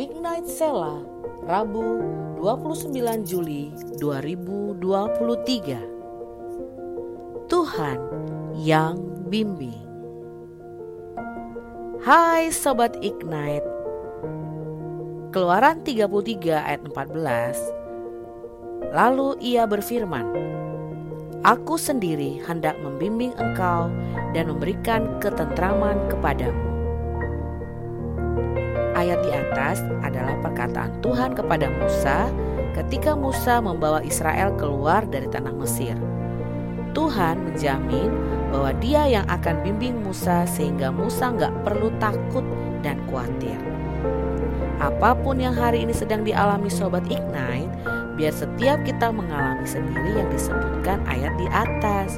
Ignite Sela, Rabu 29 Juli 2023. Tuhan yang bimbing. Hai sobat Ignite. Keluaran 33 ayat 14. Lalu ia berfirman, Aku sendiri hendak membimbing engkau dan memberikan ketentraman kepadamu ayat di atas adalah perkataan Tuhan kepada Musa ketika Musa membawa Israel keluar dari tanah Mesir. Tuhan menjamin bahwa dia yang akan bimbing Musa sehingga Musa nggak perlu takut dan khawatir. Apa pun yang hari ini sedang dialami Sobat Ignite, biar setiap kita mengalami sendiri yang disebutkan ayat di atas.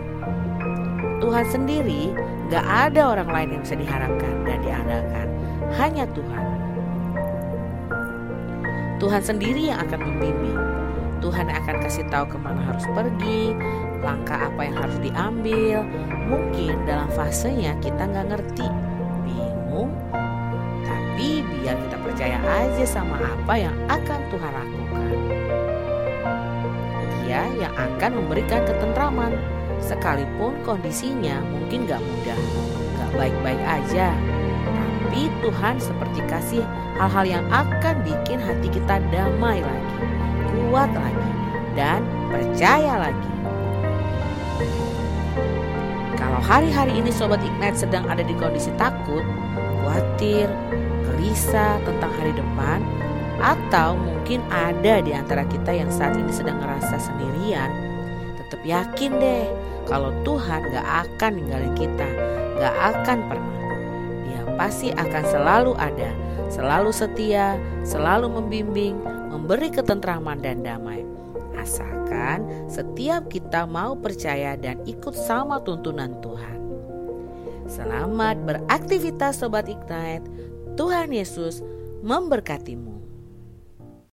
Tuhan sendiri gak ada orang lain yang bisa diharapkan dan diandalkan, hanya Tuhan. Tuhan sendiri yang akan membimbing. Tuhan akan kasih tahu ke mana harus pergi, langkah apa yang harus diambil. Mungkin dalam fasenya kita nggak ngerti, bingung, tapi biar kita percaya aja sama apa yang akan Tuhan lakukan. Dia yang akan memberikan ketentraman, sekalipun kondisinya mungkin gak mudah, gak baik-baik aja. Tapi Tuhan seperti kasih hal-hal yang akan bikin hati kita damai lagi, kuat lagi, dan percaya lagi. Kalau hari-hari ini Sobat Ignite sedang ada di kondisi takut, khawatir, gelisah tentang hari depan, atau mungkin ada di antara kita yang saat ini sedang ngerasa sendirian, tetap yakin deh kalau Tuhan gak akan ninggalin kita, gak akan pernah. Pasti akan selalu ada selalu setia, selalu membimbing, memberi ketentraman dan damai. Asalkan setiap kita mau percaya dan ikut sama tuntunan Tuhan. Selamat beraktivitas Sobat Ignite. Tuhan Yesus memberkatimu.